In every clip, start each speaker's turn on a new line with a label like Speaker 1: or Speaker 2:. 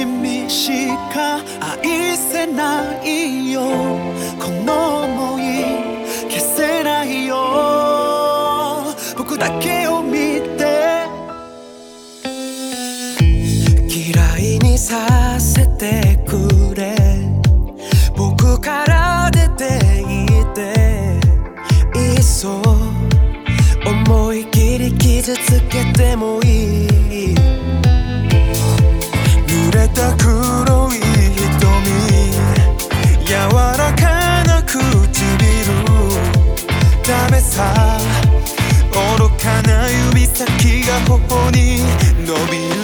Speaker 1: 君しか愛せないよ。この想い消せないよ。僕だけを見て。嫌いにさせてくれ。僕から出ていて。いっそ。思い切り傷つけてもいい。た黒い瞳柔らかな唇。ダメさ。愚かな指先が頬に伸びる。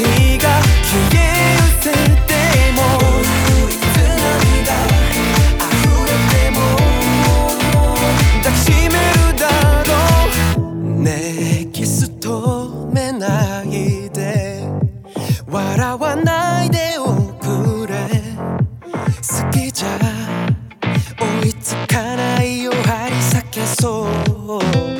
Speaker 1: 命が消え失せてもいつ涙溢れても抱きしめるだろう。ねえキス止めないで笑わないでおくれ好きじゃ追いつかないよ張り裂けそう。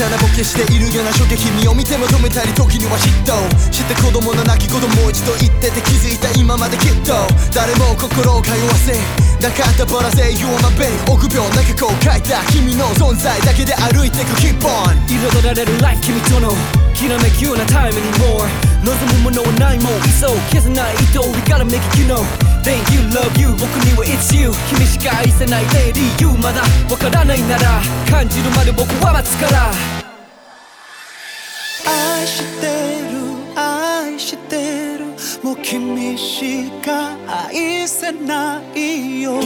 Speaker 1: たら
Speaker 2: ボケしているような衝撃君を見ても止めたり時には嫉妬して子供の泣き言もう一度言ってて気づいた今まできっと誰も心を通わせなかったバラせ You are my babe 臆病な過去を書いた君の存在だけで歩いてく Keep on
Speaker 3: 彩られる life 君とのきらめくようなタイムに More 望むものはないもん。いっそ消せない糸 We gotta make it you know. Thank you love you. 僕には it's you. 君しか愛せない lady you. まだわからないなら。感じるまで僕は待つから。
Speaker 1: 愛してる。愛してる。もう君しか愛せないよ。